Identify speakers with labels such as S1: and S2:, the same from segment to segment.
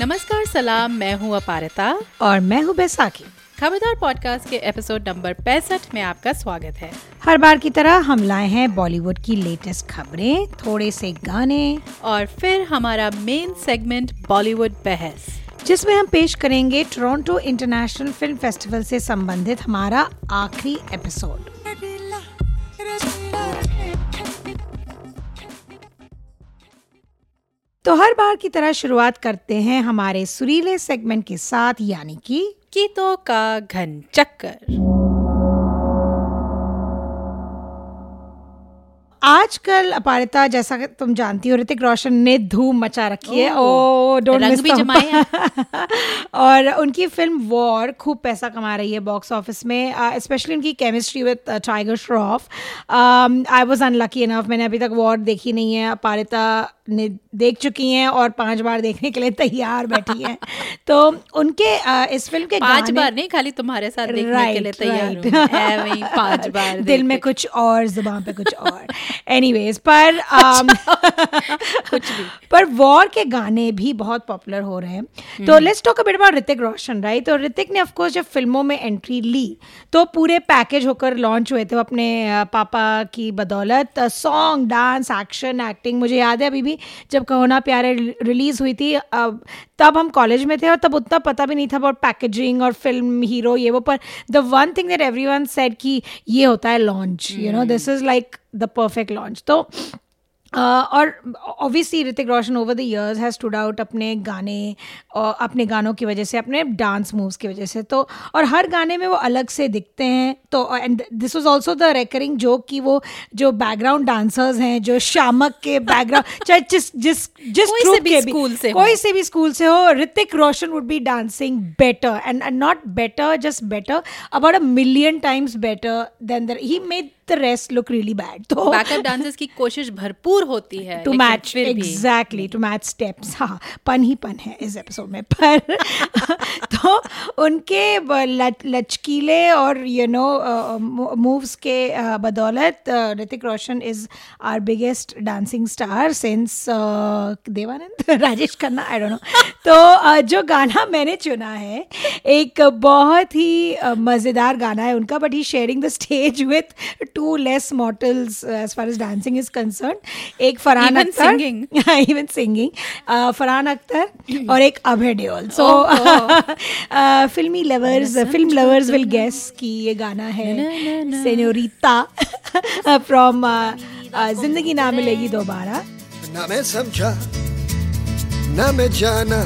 S1: नमस्कार सलाम। मैं हूँ अपारता।
S2: और मैं हूँ बैसाखी।
S1: खबरदार पॉडकास्ट के एपिसोड नंबर पैंसठ में आपका स्वागत है।
S2: हर बार की तरह हम लाए हैं बॉलीवुड की लेटेस्ट खबरें थोड़े से गाने।
S1: और फिर हमारा मेन सेगमेंट बॉलीवुड बहस।
S2: जिसमें हम पेश करेंगे टोरंटो इंटरनेशनल फ़िल्म फेस्टिवल से संबंधित हमारा आखिरी एपिसोड तो हर बार की तरह शुरुआत करते हैं हमारे सुरीले सेगमेंट के साथ, यानी कि
S1: गीतों का घन चक्कर।
S2: आजकल अपारिता जैसा कि तुम जानती हो ऋतिक रोशन ने धूम मचा रखी है। ओ डोंट मिस
S1: भी
S2: और उनकी फ़िल्म वॉर खूब पैसा कमा रही है बॉक्स ऑफ़िस में स्पेशली उनकी chemistry with Tiger Shroff I was unlucky enough मैंने अभी तक वॉर देखी नहीं है अपारिता ने देख चुकी हैं और पाँच बार देखने के लिए तैयार बैठी हैं। तो उनके uh, इस फ़िल्म के
S1: पाँच बार नहीं खाली तुम्हारे साथ देखने
S2: Right,
S1: के लिए तैयार
S2: right.
S1: पाँच बार
S2: दिल में कुछ और ज़ुबान पे कुछ और। एनीवेज पर um,
S1: कुछ भी
S2: पर वॉर के गाने भी बहुत पॉपुलर हो रहे हैं। तो let's talk about Hrithik Roshan right तो ऋतिक ने ऑफकोर्स जब फ़िल्मों में एंट्री ली तो पूरे पैकेज होकर लॉन्च हुए थे वो अपने पापा की बदौलत सॉन्ग डांस एक्शन एक्टिंग मुझे याद है अभी भी जब कहो ना प्यारे रिलीज़ हुई थी तब हम कॉलेज में थे और तब उतना पता भी नहीं था अबाउट पैकेजिंग और फ़िल्म हीरो ये वो। पर the one thing that everyone said कि ये होता है launch you know this is like the perfect launch तो Uh, और obviously Hrithik Roshan over the years has stood out अपने गाने और अपने गानों की वजह से अपने डांस मूव्स की वजह से। तो और हर गाने में वो अलग से दिखते हैं। तो and this was also the recurring joke कि वो जो बैकग्राउंड डांसर्स हैं जो शामक के बैकग्राउंड चाहे जिस जिस जिस
S1: कोई से भी
S2: के
S1: स्कूल से हो।
S2: कोई से भी स्कूल से हो Hrithik Roshan would be dancing better and not better just better about a million times better than the he made the rest look really bad तो
S1: बैकअप डांसर्स की कोशिश भरपूर होती है to match
S2: exactly to match steps हाँ पन ही पन है इस एपिसोड में पर तो उनके लचकीले और यू नो मूव्स के बदौलत Hrithik Roshan is our biggest dancing star since Dev Anand Rajesh Khanna I don't know तो जो गाना मैंने चुना है एक बहुत ही मज़ेदार गाना है उनका but he sharing the stage with two less models as far as dancing is concern एक Farhan
S1: Even
S2: Akhtar.
S1: singing.
S2: Even singing Farhan Akhtar और एक अभय देओल। सो
S1: Oh,
S2: फिल्मी lovers film lovers will guess कि ये गाना है सेन्योरिता फ्रॉम ज़िंदगी ना मिलेगी दोबारा।
S3: ना मैं समझा ना मैं जाना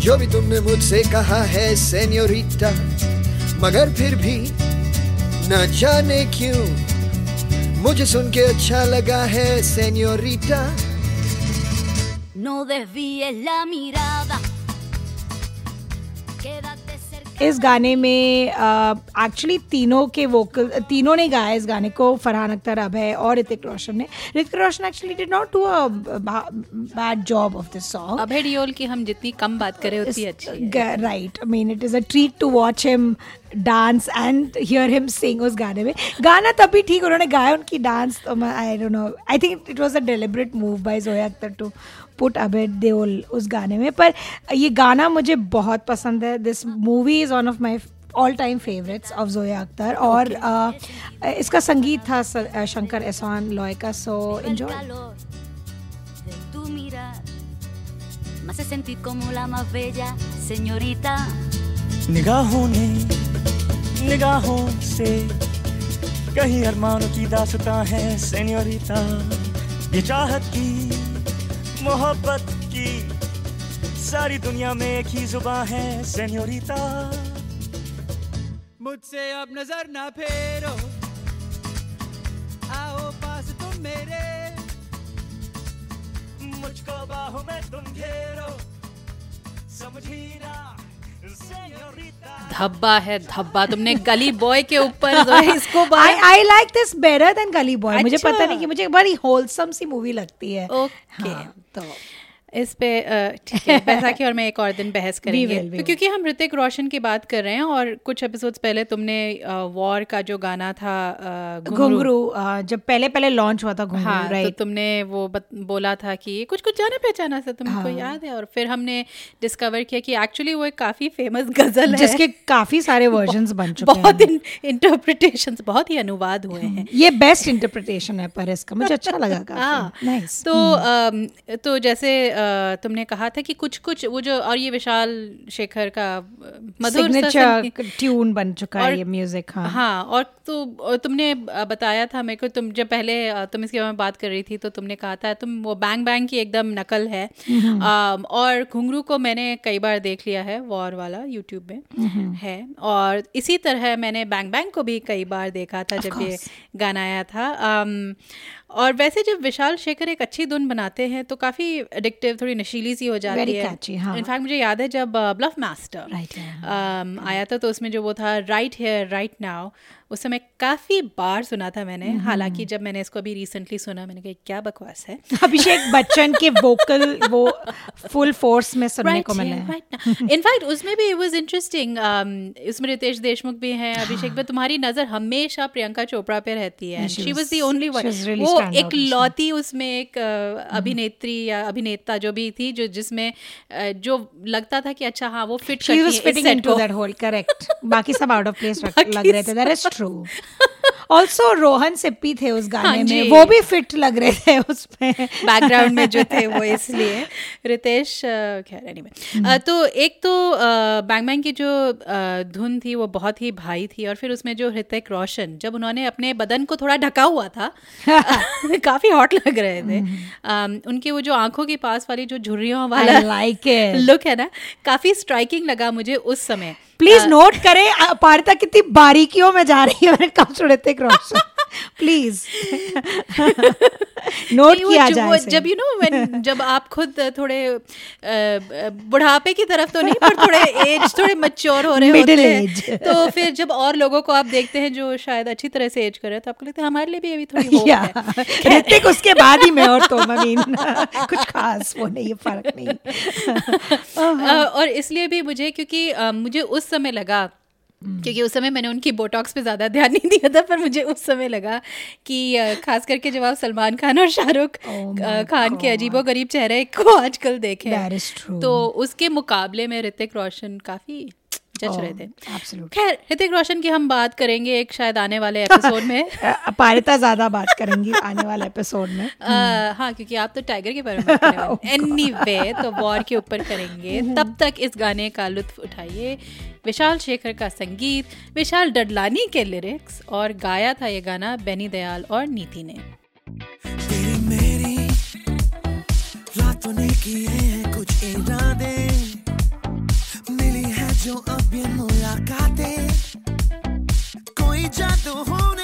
S3: जो भी तुमने मुझसे कहा है सेन्योरिटा मगर फिर भी न जाने क्यों मुझे सुन के अच्छा लगा है senorita
S4: No desvíes la mirada.
S2: इस गाने में एक्चुअली तीनों के वोकल तीनों ने गाया इस गाने को फरहान अख्तर अभय और ऋतिक रोशन ने। Hrithik Roshan actually did not do a bad job of this song
S1: Abhay Deol की हम जितनी कम बात करें उतनी अच्छी
S2: right I mean it is a treat to watch him dance and hear him sing उस गाने में। गाना तब भी ठीक उन्होंने गाया उनकी dance I don't know I think it was a deliberate move by Zoya Akhtar to put abate Deol उस गाने में। पर ये गाना मुझे बहुत पसंद है। This movie is one of my all time favourites of Zoya Akhtar और इसका संगीत था शंकर एहसान लॉय का
S4: so
S2: enjoy
S4: calor de tu mirar me hace sentir como la más bella señorita.
S5: निगाहों ने निगाहों से कहीं अरमानों की दासता है सेन्योरिटा ये चाहत की मोहब्बत की। सारी दुनिया में एक ही जुबा है, सेन्योरिता।
S6: मुझसे अब नज़र ना फेरो। आओ पास तुम मेरे।
S5: मुझको बाहों में तुम घेरो। समझी ना
S1: धब्बा है धब्बा तुमने गली बॉय के ऊपर इसको I
S2: I like this better than Gully Boy मुझे
S1: अच्छा।
S2: पता नहीं कि मुझे बड़ी होलसम सी मूवी लगती है
S1: ओके okay.
S2: हाँ, तो
S1: इस पे ठीक है बैसाखी और मैं एक और दिन बहस करेंगे।
S2: will,
S1: तो क्योंकि हम ऋतिक रोशन की बात कर रहे हैं और कुछ एपिसोड्स पहले तुमने वॉर का जो गाना था अ,
S2: जब पहले पहले लॉन्च हुआ था
S1: हाँ तो तुमने वो बत, बोला था कि कुछ कुछ जाना पहचाना सा तुमको
S2: हाँ।
S1: याद है और फिर हमने डिस्कवर किया कि एक्चुअली वो एक काफ़ी फ़ेमस गज़ल है।
S2: जिसके काफ़ी सारे वर्जन बन चुके
S1: बहुत इंटरप्रिटेशन बहुत ही अनुवाद हुए हैं।
S2: ये बेस्ट इंटरप्रिटेशन है पर इसका मुझे अच्छा लगा
S1: हाँ।
S2: काफ़ी नाइस
S1: तो तो जैसे तुमने कहा था कि कुछ कुछ वो जो और ये विशाल शेखर का मधुर
S2: ट्यून बन चुका है ये म्यूज़िक हाँ।
S1: हाँ और तो और तुमने बताया था मेरे को तुम जब पहले तुम इसके बारे में बात कर रही थी तो तुमने कहा था तुम वो बैंग बैंग की एकदम नकल है। अम, और घुंघरू को मैंने कई बार देख लिया है वॉर वाला यूट्यूब में है। और इसी तरह मैंने बैंग बैंग को भी कई बार देखा था जब ये गाना आया था। और वैसे जब विशाल शेखर एक अच्छी धुन बनाते हैं तो काफ़ी एडिक्टिव थोड़ी नशीली सी हो जाती है।
S2: catchy, हाँ।
S1: इनफैक्ट मुझे याद है जब Bluffmaster
S2: Right, yeah.
S1: um, आया था तो उसमें जो वो था राइट हेयर राइट नाउ उस समय काफ़ी बार सुना था मैंने।
S2: हम्म,
S1: हालाँकि जब मैंने इसको अभी रिसेंटली सुना मैंने कहा क्या बकवास है?
S2: अभिषेक बच्चन के वोकल वो फुल फोर्स में सुनने right, को मिले हैं।
S1: इनफैक्ट उसमें भी वाज इंटरेस्टिंग उसमें रितेश देशमुख भी हैं अभिषेक भी तुम्हारी नज़र हमेशा प्रियंका चोपड़ा पे रहती है।
S2: She was
S1: the
S2: only one
S1: वो एक। लौती उसमें एक अभिनेत्री या अभिनेता जो भी थी जो जिसमें जो लगता था कि अच्छा हाँ वो फिट करती है इस
S2: fitting
S1: set
S2: into
S1: को।
S2: that hole, correct. बाकी सब आउट ऑफ़ प्लेस लग रहे थे that is true also Rohan Sippy थे उस गाने
S1: हाँ
S2: में वो भी फिट लग रहे थे उसमें।
S1: बैकग्राउंड में जो थे वो इसलिए। रितेश खैर एनीवे तो एक तो बैंग बैंग की जो धुन थी वो बहुत ही भाई थी और फिर उसमें जो हृतिक रोशन जब उन्होंने अपने बदन को थोड़ा ढका हुआ था काफ़ी हॉट लग रहे थे। अम, उनकी वो जो आँखों के पास वाली जो झुर्रियों वाला
S2: लाइक है
S1: लुक है ना काफ़ी स्ट्राइकिंग लगा मुझे उस समय।
S2: प्लीज़ नोट करें पारिता कितनी बारीकियों में जा रही है मैंने कब छोड़े थे रोशन प्लीज़ नोट किया
S1: जो-
S2: जाए
S1: जब यू नो व्हेन जब आप खुद थोड़े बुढ़ापे की तरफ़ तो नहीं पर थोड़े एज थोड़े मैच्योर हो रहे होते हैं तो फिर जब और लोगों को आप देखते हैं जो शायद अच्छी तरह से एज कर रहे हैं तो आपको लगता है हमारे लिए भी अभी थोड़ी होप है।
S2: ऋतिक उसके बाद ही मैं और आई मीन कुछ खास वो नहीं फ़र्क नहीं।
S1: और इसलिए भी मुझे क्योंकि मुझे उस समय लगा क्योंकि उस समय मैंने उनकी बोटॉक्स पे ज़्यादा ध्यान नहीं दिया था पर मुझे उस समय लगा कि खास करके जब आप सलमान खान और शाहरुख
S2: Oh
S1: खान God. के अजीबो गरीब चेहरे को आजकल देखें. तो उसके मुकाबले में ऋतिक रोशन काफ़ी जच
S2: Oh,
S1: रहे थे खैर ऋतिक रोशन की हम बात करेंगे एक शायद आने वाले एपिसोड में।
S2: पारिता ज़्यादा बात करेंगी आने वाले एपिसोड में।
S1: अ, हाँ क्योंकि आप तो टाइगर के बारे में एनी वे तो वॉर के ऊपर करेंगे। तब तक इस गाने का लुत्फ उठाइए। विशाल शेखर का संगीत विशाल डडलानी के लिरिक्स और गाया था ये गाना बेनी दयाल और नीति ने।
S5: तेरी मेरी रातों ने किए हैं कुछ इरादे। जो अब ये मुलाकातें कोई जादू होने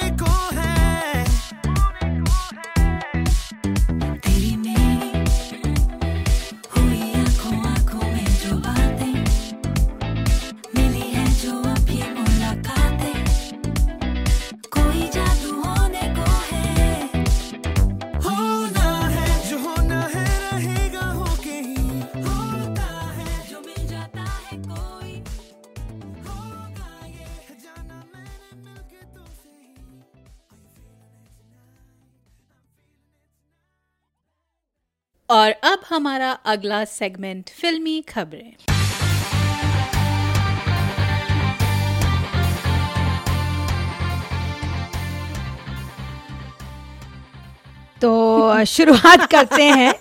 S1: और अब हमारा अगला सेगमेंट फिल्मी खबरें।
S2: तो शुरुआत करते हैं।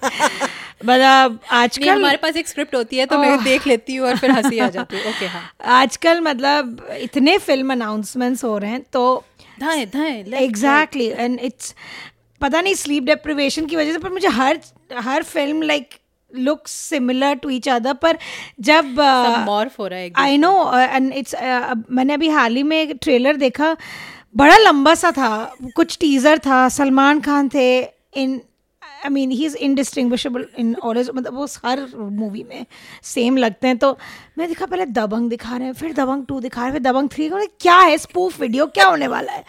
S2: मतलब आजकल
S1: हमारे पास एक स्क्रिप्ट होती है तो मैं देख लेती हूँ और फिर हँसी आ जाती है। ओके हाँ।
S2: आजकल मतलब इतने फ़िल्म अनाउंसमेंट्स हो रहे हैं तो एग्जैक्टली एंड इट्स पता नहीं स्लीप डिप्रिवेशन की वजह से पर मुझे हर हर film like look similar to each other पर जब
S1: मॉर्फ हो रहा है
S2: आई नो एंड इट्स मैंने अभी हाल ही में एक ट्रेलर देखा बड़ा लंबा सा था कुछ टीजर था सलमान खान थे in I mean he is indistinguishable in all मतलब वो हर मूवी में सेम लगते हैं तो मैं देखा पहले दबंग दिखा रहे हैं फिर दबंग टू दिखा रहे हैं फिर दबंग थ्री क्या है स्पूफ वीडियो क्या होने वाला है?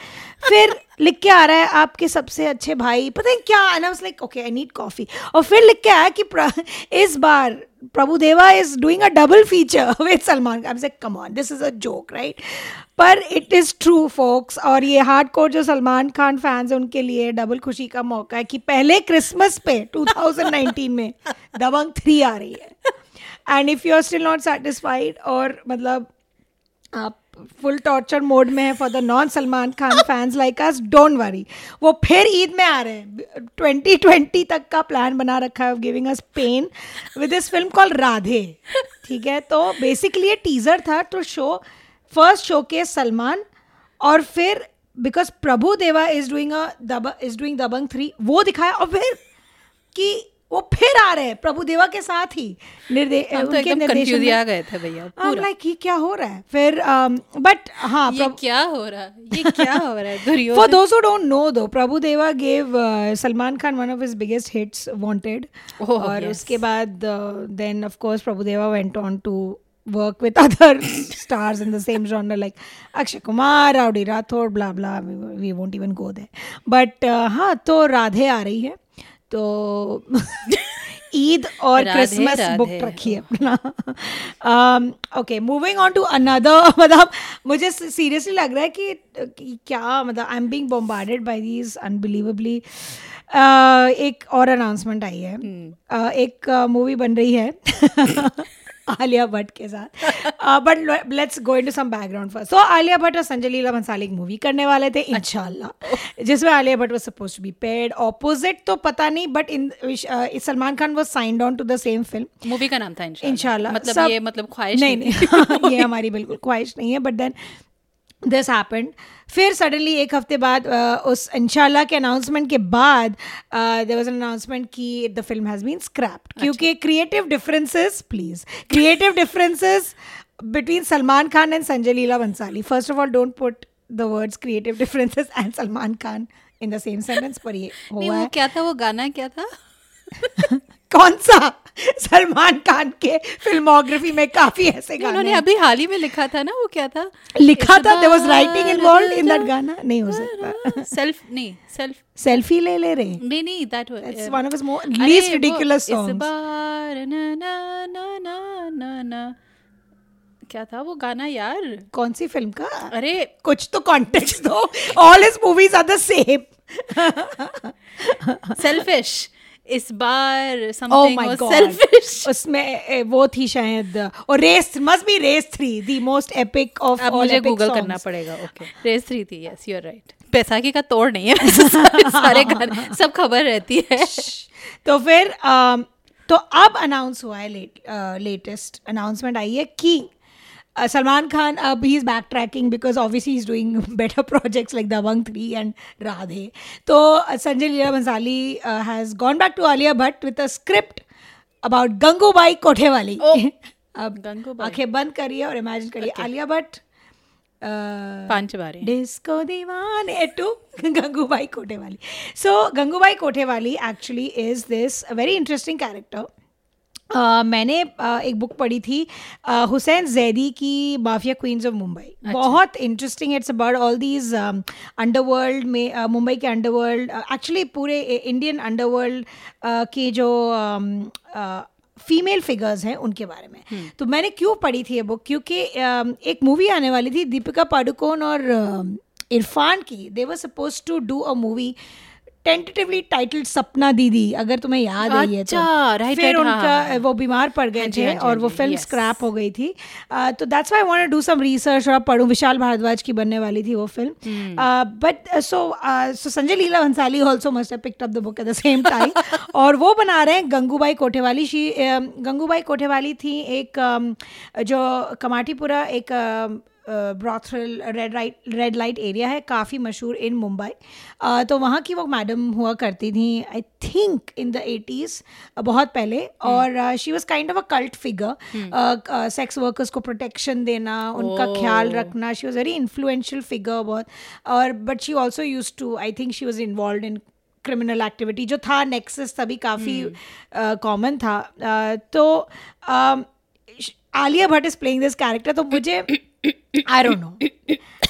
S2: फिर लिख के आ रहा है आपके सबसे अच्छे भाई पता है क्या and I like okay I need coffee और फिर लिख के आया कि इस बार Prabhu Deva is doing a double feature with Salman Khan से come on this is a joke right पर इट इज़ ट्रू फोक्स और ये हार्ड कोर जो सलमान खान फैंस हैं उनके लिए डबल खुशी का मौका है कि पहले क्रिसमस पे 2019 में दबंग थ्री आ रही है। And if you are still not satisfied और मतलब आप फुल टॉर्चर मोड में है for the non Salman Khan fans like us don't worry वो फिर ईद में आ रहे हैं. ट्वेंटी ट्वेंटी तक का प्लान बना रखा है giving us pain with this film call Radhe ठीक है? तो बेसिकली ये टीजर था टू शो फ़र्स्ट शो के सलमान और फिर because Prabhu Deva is doing is doing Dabangg three वो दिखाया और फिर कि वो फिर आ रहे हैं प्रभु देवा के साथ ही। निर्देश
S1: हाँ, तो
S2: निर्देशन
S1: आ भैया
S2: हाँ, क्या हो रहा है? फिर um, बट हाँ
S1: क्या हो रहा है?
S2: Prabhu Deva gave Salman Khan one of his biggest hits Wanted और उसके बाद uh, then of course Prabhu Deva went on to work with other stars in the same genre like Akshay Kumar Rowdy Rathore blah blah we won't even go there but हाँ तो राधे आ रही है। तो ईद और Christmas book रखी है अपना। Okay moving on to another मतलब मुझे सीरियसली लग रहा है कि, कि क्या मतलब I am being bombarded by these unbelievably एक और अनाउंसमेंट आई है। uh, एक मूवी बन रही है। आलिया भट्ट के साथ। But let's go into some background first so Alia Bhatt और संजय लीला भंसाली एक मूवी करने वाले थे इंशाल्लाह। जिसमें Alia Bhatt was suppose to be paired opposite तो पता नहीं but in Salman Khan was signed on to the same film
S1: movie का नाम था इंशाल्लाह।
S2: इंशाल्लाह।
S1: मतलब ये मतलब ख्वाहिश
S2: नहीं
S1: नहीं
S2: नहीं। ये हमारी बिल्कुल ख्वाहिश नहीं है बट देन दिस हैपेंड फिर सडनली एक हफ़्ते बाद उस इंशाल्लाह के अनाउंसमेंट के बाद देर वॉज़ एन अनाउंसमेंट कि the film has been scrapped क्योंकि creative differences please creative differences between Salman Khan and Sanjay Leela Bhansali first of all don't put the words creative differences and Salman Khan in the same sentence पर ये
S1: नहीं वो क्या था? वो गाना क्या था?
S2: कौन सा? सलमान खान के फिल्मोग्राफी में काफ़ी ऐसे गाने
S1: उन्होंने अभी हाल ही में लिखा था ना वो क्या था?
S2: लिखा था there was writing involved in that गाना? नहीं हो सकता।
S1: सेल्फ नहीं सेल्फ
S2: सेल्फी ले ले रहे
S1: नहीं नहीं that
S2: That's one of his more least ridiculous
S1: इस
S2: songs.
S1: बार ना ना ना ना ना ना. क्या था वो गाना यार?
S2: कौन सी फ़िल्म का?
S1: अरे
S2: कुछ तो कॉन्टेक्स्ट दो। All his movies are the same
S1: selfish इस बार समथिंग वाज सेल्फिश
S2: उसमें वो थी शायद और race must be race three the most epic of
S1: अब
S2: ऑल
S1: मुझे गूगल करना पड़ेगा ओके रेस थ्री थी yes you are right Baisakhi का तोड़ नहीं है सारे गाने सब खबर रहती है।
S2: तो फिर तो अब अनाउंस हुआ है लेटेस्ट अनाउंसमेंट आई है कि uh, सलमान खान अब he is back tracking because obviously is doing better projects like Dabangg three and Radhe तो uh, Sanjay Leela Bhansali has gone back to Alia Bhatt with a script about Gangubai Kothewali
S1: Oh,
S2: अब। आँखें बंद करिए और imagine करिए Alia Bhatt uh,
S1: पाँच बारी
S2: disco Deewane to Gangubai Kothewali so Gangubai Kothewali actually is this very interesting character मैंने uh, एक बुक पढ़ी थी uh, हुसैन जैदी की माफिया क्वींस ऑफ़ मुंबई। बहुत interesting it's about all these underworld में uh, मुंबई के अंडरवर्ल्ड एक्चुअली पूरे इंडियन अंडरवर्ल्ड के जो um, uh, फीमेल फिगर्स हैं उनके बारे में। तो मैंने क्यों पढ़ी थी ये बुक क्योंकि अम, एक मूवी आने वाली थी दीपिका पाडुकोन और अम, इरफान की। They were suppose to do a movie tentatively titled Sapna Didi अगर तुम्हें याद है ये तो।
S1: अच्छा, right,
S2: फिर
S1: right, हाँ,
S2: उनका
S1: हाँ, हाँ।
S2: वो बीमार पड़ गए
S1: हाँ
S2: थे
S1: हाँ
S2: और
S1: हाँ
S2: वो फ़िल्म स्क्रैप हो गई थी। तो that's why I want to do some research और पढ़ूं। विशाल भारद्वाज की बनने वाली थी वो. Film. But so so Sanjay Leela Bhansali also must have picked up the book at the same time और वो बना रहे हैं गंगूबाई कोठेवाली। शी गंगूबाई कोठेवाली थी एक जो कमाटीपुरा एक brothel red light red light area है काफ़ी मशहूर इन मुंबई। तो वहाँ की वो मैडम हुआ करती थी I think in the eighties बहुत पहले। और she was kind of a cult figure sex workers को प्रोटेक्शन देना उनका ख्याल रखना she was very influential figure बहुत। और but she also use to I think she was involve in criminal activity जो था नेक्सस तभी काफ़ी कॉमन था। अ, तो Alia Bhatt is playing this character तो मुझे I don't know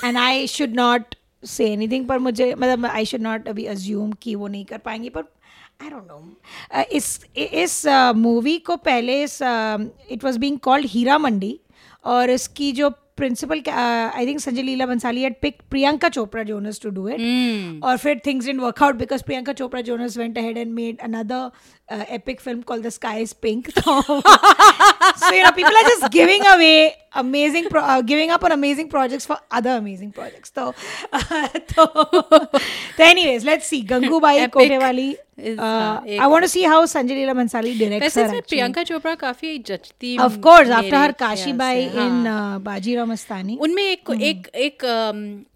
S2: and I should not say anything पर मुझे मतलब आई शुड नॉट अभी अज्यूम कि वो नहीं कर पाएँगी पर आई डोंट नो इस इस मूवी को पहले इस it was being called Heera Mandi और इसकी जो principal I think Sanjay Leela Bhansali had picked Priyanka Chopra Jonas to do it और फिर things didn't work out because Priyanka Chopra Jonas went ahead and made another epic film film the The Sky is Pink. So, so you know, people are just giving away amazing, pro- uh, giving up on amazing projects for other amazing projects. So, uh, so, so anyways, let's see. Gangubai
S1: Epic
S2: Kotewali.
S1: is,
S2: Uh,
S1: uh, एक-
S2: I want to see how Sanjay Leela Bhansali directs
S1: वैसे
S2: her.
S1: इसमें
S2: actually.
S1: Priyanka Chopra काफी जचती
S2: Of course,
S1: मेरे
S2: after her
S1: ख्याल
S2: Kashi
S1: से,
S2: Bai
S1: हाँ।
S2: in uh, Bajirao Mastani.
S1: उनमें एक एक एक अम, ये-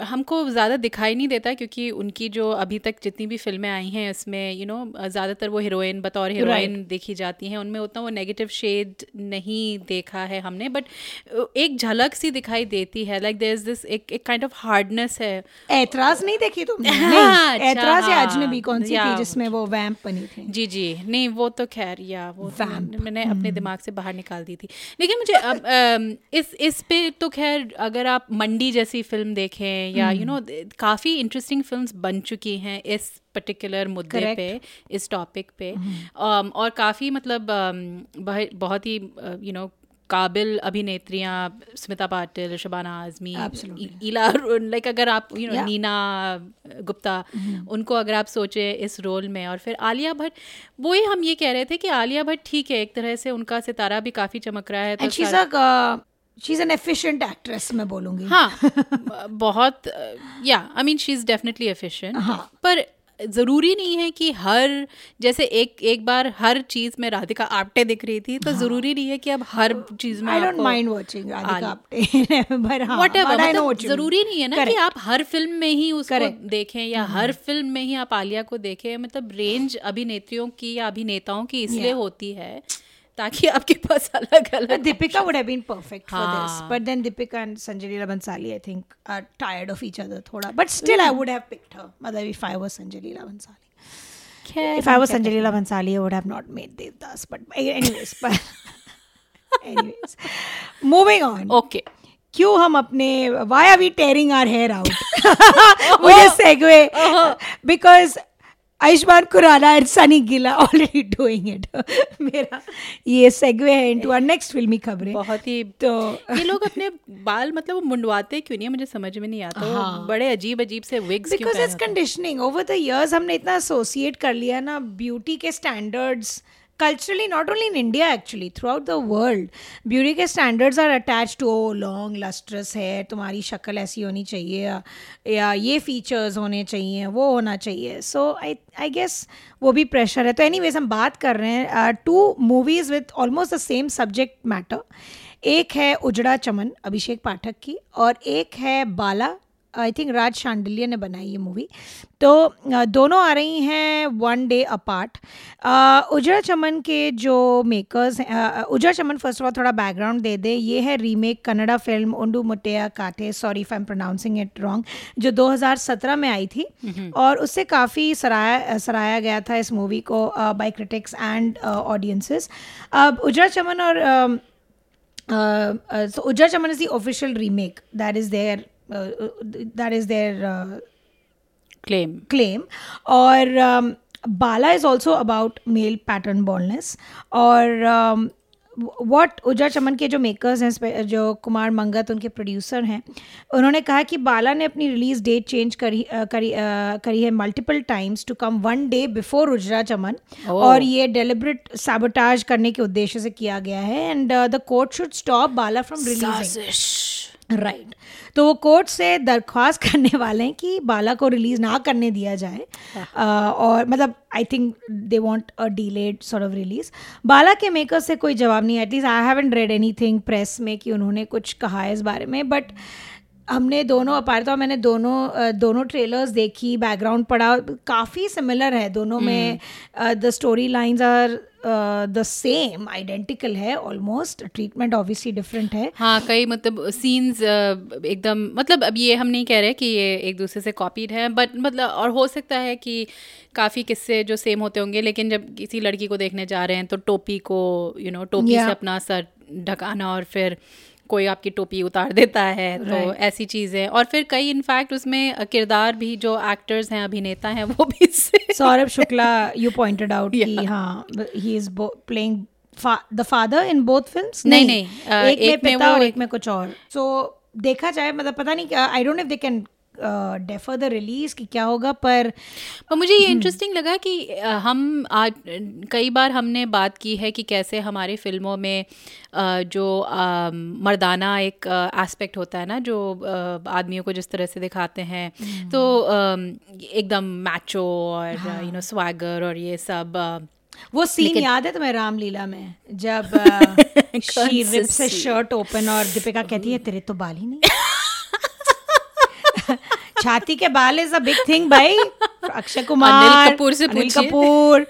S1: हमको ज़्यादा दिखाई नहीं देता क्योंकि उनकी जो अभी तक जितनी भी फ़िल्में आई हैं उसमें यू नो ज़्यादातर वो हीरोइन बतौर हीरोइन देखी जाती हैं। उनमें उतना वो नेगेटिव शेड नहीं देखा है हमने बट एक झलक सी दिखाई देती है। लाइक देयर इज़ दिस एक एक काइंड ऑफ़ हार्डनेस है।
S2: ऐतराज नहीं देखी तुमने?
S1: हाँ, अच्छा,
S2: ऐतराज या
S1: हाँ,
S2: अजनबी कौन सी थी जिसमें वो वैम्प बनी थी?
S1: जी जी नहीं वो तो खैर या वो तो मैंने- मैंने अपने दिमाग से बाहर निकाल दी थी। लेकिन मुझे अब इस इस पे तो खैर अगर आप मंडी जैसी फ़िल्म देखें या यू नो काफ़ी इंटरेस्टिंग फिल्म्स बन चुकी हैं इस पर्टिकुलर मुद्दे
S2: Correct.
S1: पे इस टॉपिक पे। अम, और काफ़ी मतलब बह- बहुत ही यू नो काबिल अभिनेत्रियाँ स्मिता पाटिल शबाना आजमी ईला लाइक अगर आप you know
S2: Yeah.
S1: Neena Gupta उनको अगर आप सोचे इस रोल में और फिर आलिया भट्ट वही हम ये कह रहे थे कि आलिया भट्ट ठीक है एक तरह से उनका सितारा भी काफ़ी चमक रहा है तो
S2: she is an efficient actress मैं बोलूँगी
S1: हाँ बहुत या I mean she is definitely
S2: efficient.
S1: पर ज़रूरी नहीं है कि हर जैसे एक एक बार हर चीज़ में राधिका आप्टे दिख रही थी तो हाँ. ज़रूरी नहीं है कि अब हर चीज़ में I
S2: don't mind watching
S1: Radhika
S2: Apte but हाँ
S1: Whatever,
S2: but I know
S1: मतलब
S2: what you mean.
S1: ज़रूरी नहीं है ना
S2: Correct.
S1: कि आप हर फ़िल्म में ही उसको
S2: Correct.
S1: देखें या हर फ़िल्म में ही आप आलिया को देखें मतलब रेंज अभिनेत्रियों की या अभिनेताओं की इसलिए
S2: Yeah.
S1: होती है ताकि आपके पास अलग अलग
S2: Deepika would have been perfect for this.
S1: हाँ.
S2: But then Deepika and Sanjay Leela Bhansali, I think, are tired of each other thoda. But still, I would have picked her. Matlab, if I was Sanjay Leela Bhansali.
S1: खैर,
S2: If I was Sanjay Leela Bhansali, I would have not made Devdas. But anyways, but anyways, moving on.
S1: Okay
S2: क्यों हम अपने why are we tearing our hair out मुझे segue because Ayushmann Khurrana and Sunny गिला already doing it मेरा ये segue है into our next फिल्मी खबरें।
S1: बहुत ही
S2: तो
S1: ये लोग अपने बाल मतलब वो मुंडवाते क्यों नहीं है? मुझे समझ में नहीं आता। हाँ. बड़े अजीब अजीब से विग्स क्यों because it's
S2: conditioning over the years हमने इतना एसोसिएट कर लिया ना ब्यूटी के standards not only in India actually throughout the world beauty के standards are attach to oh long lustrous है तुम्हारी शक्ल ऐसी होनी चाहिए या, या ये फीचर्स होने चाहिए वो होना चाहिए सो आई आई गेस वो भी प्रेशर है तो एनी हम बात कर रहे हैं two movies with almost the same subject matter एक है उजड़ा चमन अभिषेक पाठक की और एक है बाला आई थिंक राज शांडिल्य ने बनाई ये मूवी तो दोनों आ रही हैं वन डे अपार्ट उजरा चमन के जो मेकर्स हैं Ujda Chaman first of all थोड़ा बैकग्राउंड दे दे. ये है remake Kannada film Ondu Motteya Kathe. Sorry if I am pronouncing it wrong जो 2017 में आई थी. और उससे काफ़ी सराया सराहाया गया था इस मूवी को बाई क्रिटिक्स एंड ऑडियंसेस अब उजरा चमन और uh, uh, so Ujjar Chaman is the official remake. That is uh, that is their uh,
S1: claim.
S2: claim. और um, Bala is also about male pattern baldness. और um, what Ujda Chaman के जो makers हैं जो कुमार मंगत उनके प्रोड्यूसर हैं उन्होंने कहा कि बाला ने अपनी रिलीज़ डेट चेंज करी करी करी है multiple times to come one day before Ujda Chaman और ये डेलिबरेट सैबोटाज करने के उद्देश्य से किया गया है and the court should stop Bala from releasing right right. तो वो कोर्ट से दरख्वास्त करने वाले हैं कि बाला को रिलीज़ ना करने दिया जाए। अ, और मतलब I think they want a delayed sort of release Bala के मेकर से कोई जवाब नहीं at least I haven't read anything press में कि उन्होंने कुछ कहा है इस बारे में बट हमने दोनों अपारता मैंने दोनों दोनों ट्रेलर्स देखी बैकग्राउंड पढ़ा काफ़ी सिमिलर है दोनों में the story lines are the same identical है ऑलमोस्ट ट्रीटमेंट ऑब्वियसली डिफरेंट है
S1: हाँ कई मतलब सीन्स एकदम मतलब अब ये हम नहीं कह रहे कि ये एक दूसरे से कॉपीड है बट मतलब और हो सकता है कि काफ़ी किस्से जो सेम होते होंगे लेकिन जब किसी लड़की को देखने जा रहे हैं तो टोपी को यू नो टोपी
S2: Yeah.
S1: से अपना सर ढकाना और फिर कोई आपकी टोपी उतार देता है तो ऐसी चीज़ें। और फिर कई इनफैक्ट उसमें किरदार भी जो एक्टर्स हैं अभिनेता हैं वो भी
S2: Saurabh Shukla you pointed out कि हाँ he is playing the father in both film
S1: नहीं, नहीं, uh,
S2: एक,
S1: एक
S2: में पिता और
S1: एक-
S2: एक में कुछ और. सो देखा जाए मतलब पता नहीं I don't know if they can defer the release कि क्या होगा पर
S1: पर मुझे ये इंटरेस्टिंग लगा कि हम आज कई बार हमने बात की है कि कैसे हमारी फ़िल्मों में जो मर्दाना एक एस्पेक्ट होता है ना जो आदमियों को जिस तरह से दिखाते हैं तो एकदम मैचो और यू नो स्वैगर और ये सब
S2: वो सीन याद है तुम्हें रामलीला में जब शी रिप्स शर्ट ओपन और दीपिका कहती है तेरे तो बाल ही नहीं। छाती के बाल इज़ अ बिग थिंग भाई। अक्षय कुमार
S1: कपूर से
S2: अनिल कपूर।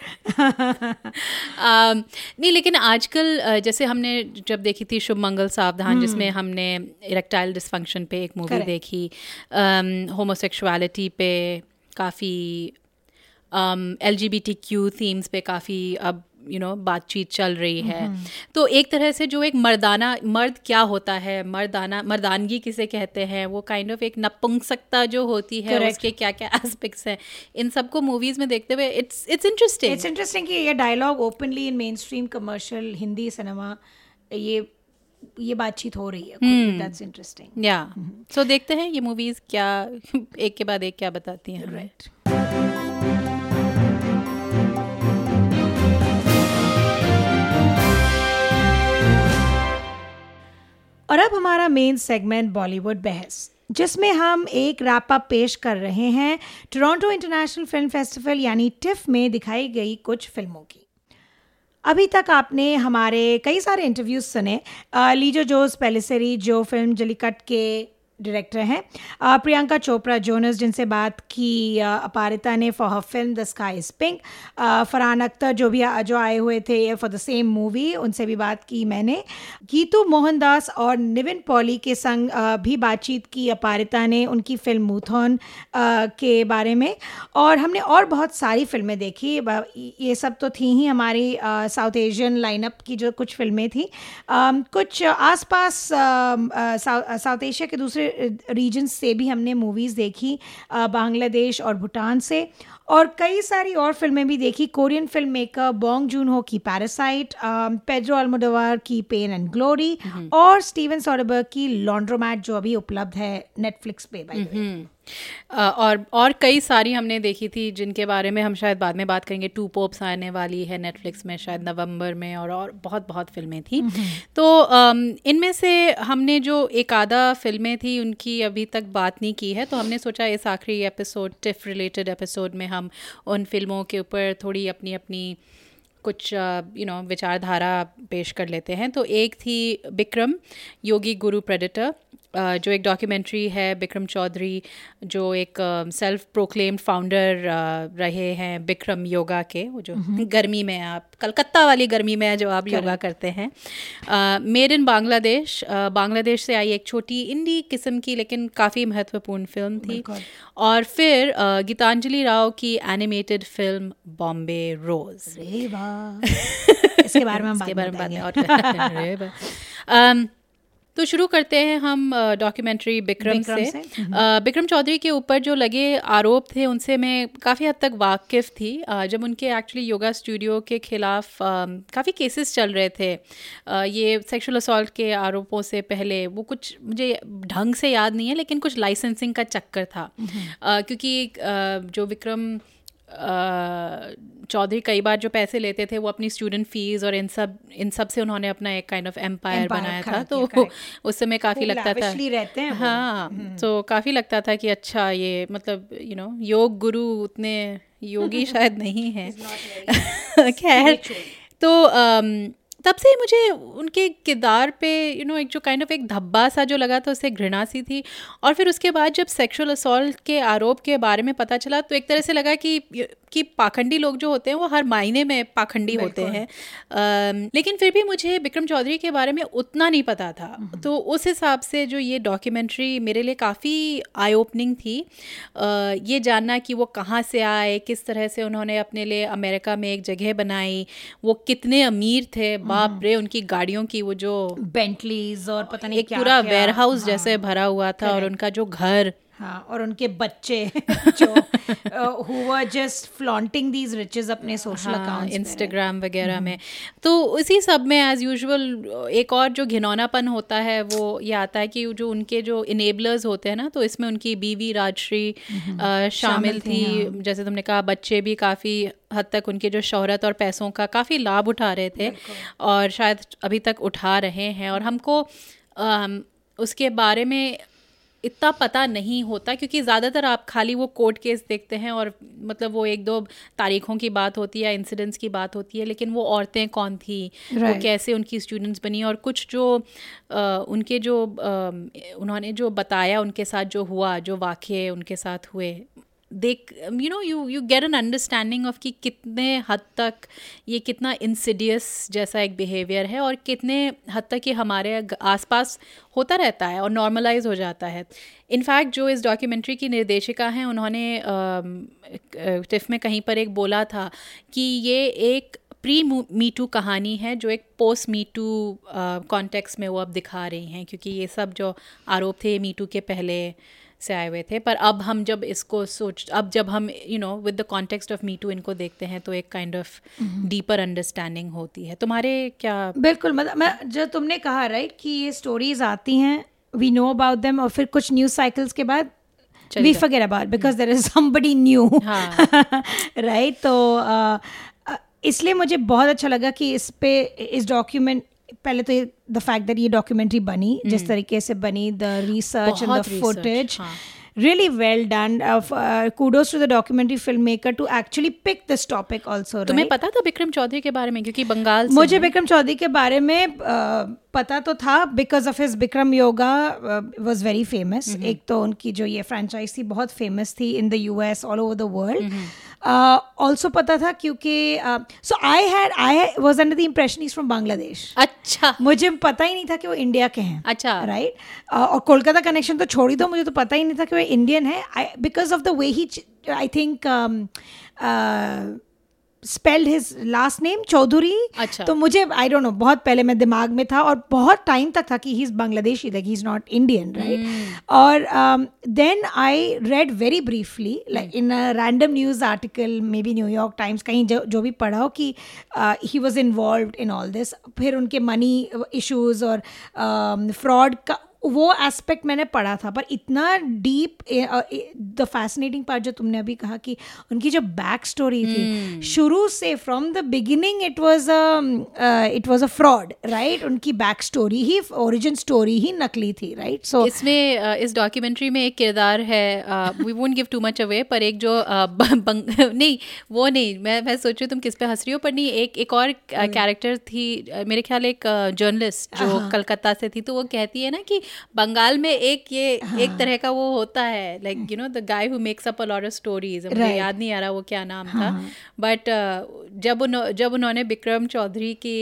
S1: नहीं लेकिन आजकल जैसे हमने जब देखी थी शुभ मंगल सावधान जिसमें हमने इरेक्टाइल डिसफंक्शन पे एक मूवी देखी होमोसेक्सुअलिटी पे काफ़ी L G B T Q themes पे काफ़ी अब यू नो बातचीत चल रही है। तो एक तरह से जो एक मर्दाना मर्द क्या होता है? मर्दाना मर्दानगी किसे कहते हैं? वो काइंड ऑफ़ एक नपुंसकता जो होती है
S2: Correct.
S1: उसके क्या क्या एस्पेक्ट्स हैं? इन सबको मूवीज़ में देखते हुए it's it's interesting
S2: it's interesting कि ये dialogue openly in mainstream commercial Hindi cinema ये ये बातचीत हो रही है दैट्स इंटरेस्टिंग
S1: या सो देखते हैं ये मूवीज़ क्या एक के बाद एक क्या बताती हैं।
S2: राइट और अब हमारा मेन सेगमेंट बॉलीवुड बहस, जिसमें हम एक रैप अप पेश कर रहे हैं टोरंटो इंटरनेशनल फ़िल्म फेस्टिवल यानी टिफ में दिखाई गई कुछ फ़िल्मों की। अभी तक आपने हमारे कई सारे इंटरव्यूज़ सुने लीजो जोस पेलिसरी, जो फ़िल्म जलीकट के डायरेक्टर हैं। प्रियंका चोपड़ा, जोनस, जिनसे बात की अपारिता ने for her film the sky is pink Farhan Akhtar, जो भी जो आए हुए थे फॉर द सेम मूवी उनसे भी बात की मैंने। गीतू मोहनदास और निविन पॉली के संग भी बातचीत की अपारिता ने उनकी फ़िल्म मूथॉन के बारे में। और हमने और बहुत सारी फ़िल्में देखी ये सब तो थी ही हमारी साउथ एशियन लाइनअप की जो कुछ फ़िल्में थी। कुछ आसपास साउथ एशिया के दूसरे रीजन से भी हमने मूवीज़ देखी बांग्लादेश और भूटान से। और कई सारी और फ़िल्में भी देखी। Korean film maker Bong Joon Ho की पैरासाइट पेड्रो अल्मोडोवार की पेन एंड ग्लोरी और स्टीवन सॉडबर्ग की लॉन्ड्रोमैट जो अभी उपलब्ध है नेटफ्लिक्स पे way.
S1: हम्म। अ, और और कई सारी हमने देखी थी जिनके बारे में हम शायद बाद में बात करेंगे। टू पोप्स आने वाली है नेटफ्लिक्स में शायद नवंबर में और और बहुत बहुत फ़िल्में थी। तो अम, इनमें से हमने जो एक आधा फ़िल्में थी उनकी अभी तक बात नहीं की है। तो हमने सोचा इस आखिरी एपिसोड टिफ रिलेटेड एपिसोड में हम उन फ़िल्मों के ऊपर थोड़ी अपनी अपनी कुछ यू नो विचारधारा पेश कर लेते हैं। तो एक थी बिक्रम योगी गुरु प्रेडिटर जो एक डॉक्यूमेंट्री है बिक्रम चौधरी जो एक सेल्फ प्रोक्लेम्ड फाउंडर रहे हैं बिक्रम योगा के वो जो गर्मी में आप कलकत्ता वाली गर्मी में जो आप योगा करते हैं। मेड इन बांग्लादेश बांग्लादेश से आई एक छोटी इंडी किस्म की लेकिन काफ़ी महत्वपूर्ण फ़िल्म थी। और फिर गीतांजलि राव की एनिमेटेड फ़िल्म बॉम्बे रोज़
S2: इसके बारे में हम
S1: बात। तो शुरू करते हैं हम डॉक्यूमेंट्री बिक्रम,
S2: विक्रम
S1: से।
S2: से,
S1: अ, विक्रम चौधरी के ऊपर जो लगे आरोप थे उनसे मैं काफ़ी हद तक वाकिफ़ थी। जब उनके एक्चुअली योगा स्टूडियो के खिलाफ काफ़ी केसेस चल रहे थे ये सेक्सुअल असॉल्ट के आरोपों से पहले वो कुछ मुझे ढंग से याद नहीं है लेकिन कुछ लाइसेंसिंग का चक्कर था। क्योंकि जो विक्रम चौधरी कई बार जो पैसे लेते थे वो अपनी स्टूडेंट फ़ीस और इन सब इन सबसे उन्होंने अपना एक काइंड ऑफ़ एम्पायर बनाया था। तो. उस समय काफ़ी लगता था।
S2: रहते हैं
S1: हाँ तो काफ़ी लगता था कि अच्छा ये मतलब यू नो योग गुरु उतने योगी शायद नहीं है। खैर तो अम, तब से ही मुझे उनके किरदार पे यू you नो know, एक जो काइंड kind ऑफ़ of एक धब्बा सा जो लगा था उससे घृणा सी थी। और फिर उसके बाद जब सेक्सुअल असॉल्ट के आरोप के बारे में पता चला तो एक तरह से लगा कि कि पाखंडी लोग जो होते हैं वो हर मायने में पाखंडी होते हैं। अम, लेकिन फिर भी मुझे विक्रम चौधरी के बारे में उतना नहीं पता था। तो उस हिसाब से जो ये डॉक्यूमेंट्री मेरे लिए काफ़ी आई ओपनिंग थी। अ, ये जानना कि वो कहाँ से आए किस तरह से उन्होंने अपने लिए अमेरिका में एक जगह बनाई वो कितने अमीर थे बाप रे उनकी गाड़ियों की वो जो
S2: बेंटलीज और पता नहीं
S1: एक पूरा वेयर हाउस
S2: हाँ,
S1: जैसे भरा हुआ था और उनका जो घर।
S2: हाँ और उनके बच्चे जो who were just flaunting these riches अपने सोशल
S1: हाँ,
S2: अकाउंट्स
S1: इंस्टाग्राम वगैरह में। तो उसी सब में एज यूजुअल एक और जो घिनौनापन होता है वो ये आता है कि जो उनके जो इनेबलर्स होते हैं ना तो इसमें उनकी बीवी राजश्री अ, शामिल थी जैसे तुमने कहा बच्चे भी काफ़ी हद तक उनके जो शोहरत और पैसों का काफ़ी लाभ उठा रहे थे और शायद अभी तक उठा रहे हैं। और हमको उसके बारे में इतना पता नहीं होता क्योंकि ज़्यादातर आप खाली वो कोर्ट केस देखते हैं और मतलब वो एक दो तारीखों की बात होती है इंसिडेंट्स की बात होती है लेकिन वो औरतें कौन थी
S2: right.
S1: वो कैसे उनकी स्टूडेंट्स बनी और कुछ जो आ, उनके जो आ, उन्होंने जो बताया उनके साथ जो हुआ जो वाक्य उनके साथ हुए देख you know you you get an understanding of कि कितने हद तक ये कितना इंसिडियस जैसा एक बिहेवियर है और कितने हद तक ये हमारे आसपास होता रहता है और नॉर्मलाइज हो जाता है। इनफैक्ट जो इस डॉक्यूमेंट्री की निर्देशिका हैं, उन्होंने टिफ में कहीं पर एक बोला था कि ये एक प्री मी टू कहानी है जो एक पोस्ट मी टू कॉन्टेक्स्ट में वो अब दिखा रही हैं, क्योंकि ये सब जो आरोप थे मी टू के पहले से आए हुए थे। पर अब हम जब इसको सोच अब जब हम you know with the context of me too इनको देखते हैं तो एक काइंड ऑफ़ डीपर अंडरस्टैंडिंग होती है। तुम्हारे क्या
S2: बिल्कुल मतलब मैं जो तुमने कहा राइट कि ये स्टोरीज आती हैं वी नो अबाउट देम और फिर कुछ न्यूज़ साइकिल्स के बाद we forget about because there is somebody
S1: new.
S2: Right तो अ, अ, इसलिए मुझे बहुत अच्छा लगा कि इस पे इस डॉक्यूमेंट पहले तो द फैक्ट दैट ये डॉक्यूमेंट्री बनी जिस तरीके से बनी
S1: the research
S2: and
S1: the footage
S2: really well done. Of uh, kudos to the documentary filmmaker to actually pick this topic also
S1: तुम्हें
S2: right?
S1: पता था विक्रम चौधरी के बारे में? क्योंकि बंगाल
S2: मुझे। विक्रम चौधरी के बारे में अ, पता तो था because of his Vikram yoga was very famous एक तो उनकी जो ये फ्रेंचाइज थी बहुत फ़ेमस थी in the US all over the world also पता था क्योंकि so I had I was under the impression is from Bangladesh
S1: अच्छा।
S2: मुझे पता ही नहीं था कि वो इंडिया के हैं
S1: अच्छा।
S2: राइट और कोलकाता कनेक्शन तो छोड़ ही दो मुझे तो पता ही नहीं था कि वो इंडियन है। Because of the way he I think spelled his last name Chaudhary
S1: अच्छा।
S2: तो मुझे आई डोंट नो बहुत पहले मैं दिमाग में था और बहुत टाइम तक था कि he is Bangladeshi like he is not Indian right और then I read very briefly like in random news article maybe New York Times कहीं जो जो भी पढ़ा हो कि he was involved in all this फिर उनके मनी इशूज़ और फ्रॉड का वो एस्पेक्ट मैंने पढ़ा था पर इतना डीप द फैसिनेटिंग पार्ट जो तुमने अभी कहा कि उनकी जो बैक स्टोरी थी शुरू से from the beginning it was it was a fraud right उनकी बैक स्टोरी ही ओरिजिन स्टोरी ही नकली थी राइट सो
S1: इसमें इस डॉक्यूमेंट्री में एक किरदार है we won't give too much away पर एक जो नहीं वो नहीं मैं मैं सोच रही हूँ तुम किस पे हंस रही हो पर नहीं एक एक और कैरेक्टर थी मेरे ख्याल एक जर्नलिस्ट जो कलकत्ता से थी तो वो कहती है ना कि बंगाल में एक ये हाँ. एक तरह का वो होता है like you know the guy who makes up a lot of stories मुझे
S2: Right.
S1: याद नहीं आ रहा वो क्या नाम हाँ. था बट uh, जब उन्होंने जब उन्होंने बिक्रम चौधरी की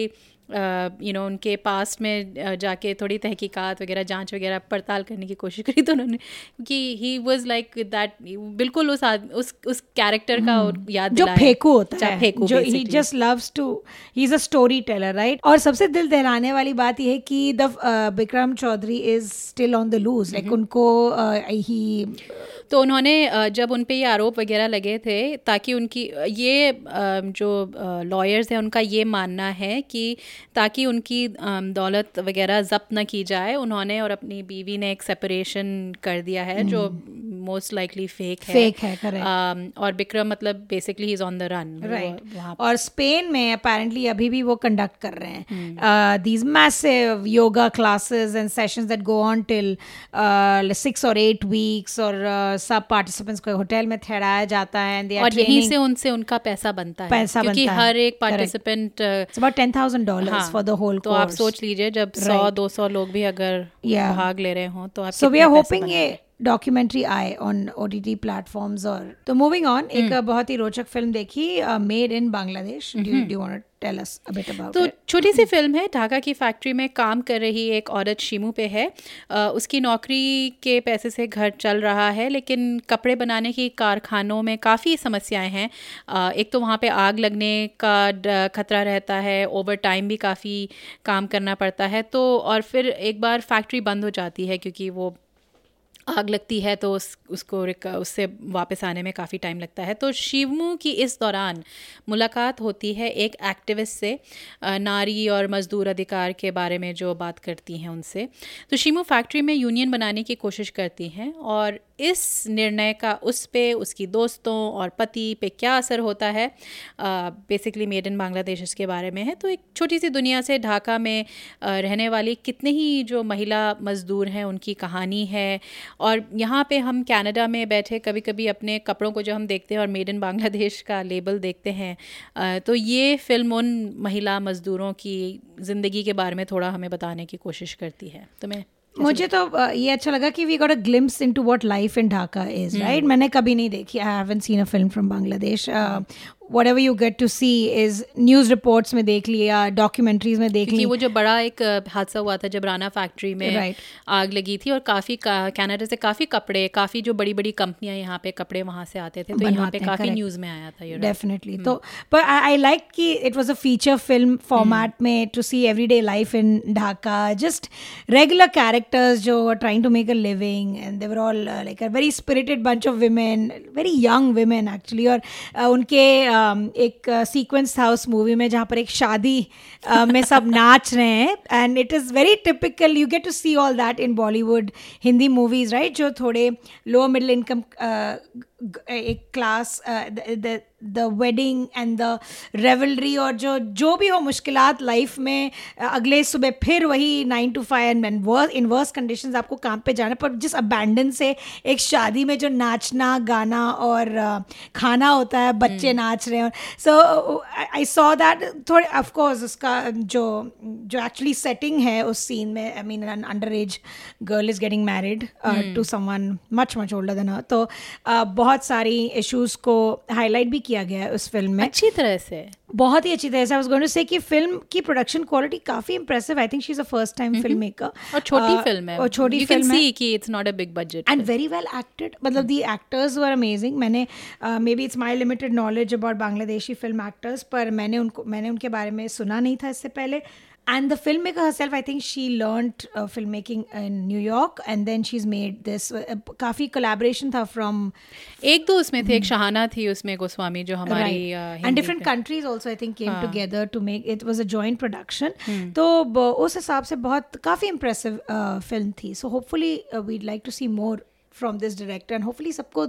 S1: यू नो उनके पास में जाके थोड़ी तहकीकात वगैरह जाँच वगैरह पड़ताल करने की कोशिश करी तो उन्होंने कि ही वाज लाइक दैट बिल्कुल उस उस उस कैरेक्टर का वो याद
S2: जो फेकू होता है।
S1: फेकू
S2: जो
S1: he
S2: just loves to he is a story teller right और सबसे दिल दहलाने वाली बात यह है कि the Vikram Chaudhary is still on the loose like उनको ही
S1: तो उन्होंने जब उन पर ये आरोप वगैरह लगे थे, ताकि उनकी, ये जो लॉयर्स हैं, उनका ये मानना है कि ताकि उनकी दौलत वगैरह जब्त न की जाए, उन्होंने और अपनी बीवी ने एक सेपरेशन कर दिया है, जो मोस्ट लाइकली फेक है।
S2: Fake है, correct.
S1: अम, और बिक्रम मतलब basically is on the run
S2: right और स्पेन में अपेरेंटली अभी भी वो कंडक्ट कर रहे हैं। These massive yoga classes and sessions that go on till six और एट वीक्स और सब पार्टिसिपेंट्स को होटल में ठहराया जाता है and they are
S1: और यहीं से उनसे उनका पैसा बनता है।
S2: पैसा
S1: क्योंकि हर एक participant
S2: It's about ten thousand dollars for the whole
S1: तो आप सोच लीजिए जब सौ. दो सौ लोग भी अगर. भाग ले रहे हो तो आप
S2: So we
S1: कितना
S2: are
S1: पैसा
S2: hoping ये? डॉक्यूमेंट्री आए on O T T platforms और तो मूविंग ऑन एक बहुत ही रोचक फ़िल्म देखी made in Bangladesh tell us a bit about
S1: तो छोटी सी फ़िल्म है ढाका की फैक्ट्री में काम कर रही एक औरत शीमू पे है। अ, उसकी नौकरी के पैसे से घर चल रहा है लेकिन कपड़े बनाने की कारखानों में काफ़ी समस्याएँ हैं। अ, एक तो वहाँ पे आग लगने का खतरा रहता है ओवर टाइम भी काफ़ी काम करना पड़ता है। तो और फिर एक बार फैक्ट्री बंद हो जाती है क्योंकि वो आग लगती है तो उस, उसको उससे वापस आने में काफ़ी टाइम लगता है। तो शिवमू की इस दौरान मुलाकात होती है एक एक्टिविस्ट से नारी और मज़दूर अधिकार के बारे में जो बात करती हैं उनसे। तो शिमू फैक्ट्री में यूनियन बनाने की कोशिश करती हैं और इस निर्णय का उस पे, उसकी दोस्तों और पति पे क्या असर होता है? बेसिकली मेड इन बांग्लादेश इसके बारे में है। तो एक छोटी सी दुनिया से ढाका में रहने वाली कितने ही जो महिला मज़दूर हैं, उनकी कहानी है। और यहाँ पे हम कनाडा में बैठे कभी कभी अपने कपड़ों को जो हम देखते हैं और मेड इन बांग्लादेश का लेबल देखते हैं तो ये फ़िल्म उन महिला मज़दूरों की ज़िंदगी के बारे में थोड़ा हमें बताने की कोशिश करती है। तो मैं
S2: मुझे तो ये अच्छा लगा कि we got a glimpse into what life in Dhaka is right मैंने कभी नहीं देखी I haven't seen a film from Bangladesh what ever you get to see is news reports में देख लिया डॉक्यूमेंट्रीज में देख ली।
S1: वो जो बड़ा एक हादसा हुआ था जब राना फैक्ट्री में
S2: Right.
S1: आग लगी थी और काफ़ी कनाडा से काफ़ी कपड़े काफ़ी जो बड़ी बड़ी कंपनियाँ यहाँ पे कपड़े वहाँ से आते थे तो यहाँ पे काफ़ी न्यूज़ में आया था ये
S2: डेफिनेटली तो पर आई लाइक कि it was a feature film format में to see every day life in Dhaka just regular characters जो trying to make a living and they're all like a very spirited bunch of women very young women actually और uh, उनके um, एक sequence था उस movie में जहाँ पर एक शादी uh, में सब नाच रहे हैं and it is very typical you get to see all that in Bollywood Hindi movies right जो थोड़े लोअर मिडिल इनकम एक class the wedding and the revelry और जो जो भी हो मुश्किलात लाइफ में uh, अगले सुबह फिर वही nine to five and worse in worse conditions आपको काम पे जाना पर जिस अबैंडन से एक शादी में जो नाचना गाना और खाना होता है बच्चे नाच रहे हैं सो आई सॉ दैट थोड़े ऑफ़ कोर्स उसका जो जो एक्चुअली सेटिंग है उस सीन में I mean an under age girl is getting married to someone much much older than तो uh, बहुत सारी इश्यूज़ को हाईलाइट भी किया गया है उस फ़िल्म में।
S1: अच्छी तरह से।
S2: बहुत ही अच्छी तरह से। आई वाज गोइंग टू से कि फ़िल्म की प्रोडक्शन क्वालिटी काफ़ी impressive I think she is a first time film maker
S1: और छोटी फ़िल्म है।
S2: और छोटी फ़िल्म है।
S1: कि it's not a big budget
S2: and very well acted मतलब दी एक्टर्स वर अमेजिंग मैंने maybe it's my limited knowledge about Bangladeshi film actors पर मैंने उनको मैंने उनके बारे में सुना नहीं था इससे पहले। And the film maker herself I think she learn film making in New York and then she is made this काफ़ी कोलेबोरेशन था फ्रॉम
S1: एक दो उसमें थे एक शहाना थी उसमें गोस्वामी जो हमारी uh,
S2: एंड
S1: हिंदी
S2: डिफरेंट
S1: पे-
S2: countries also I think came together to make it was a joint production तो ब- उस हिसाब से बहुत काफ़ी इंप्रेसिव फ़िल्म थी. So hopefully we'd like to see more from this director and hopefully सबको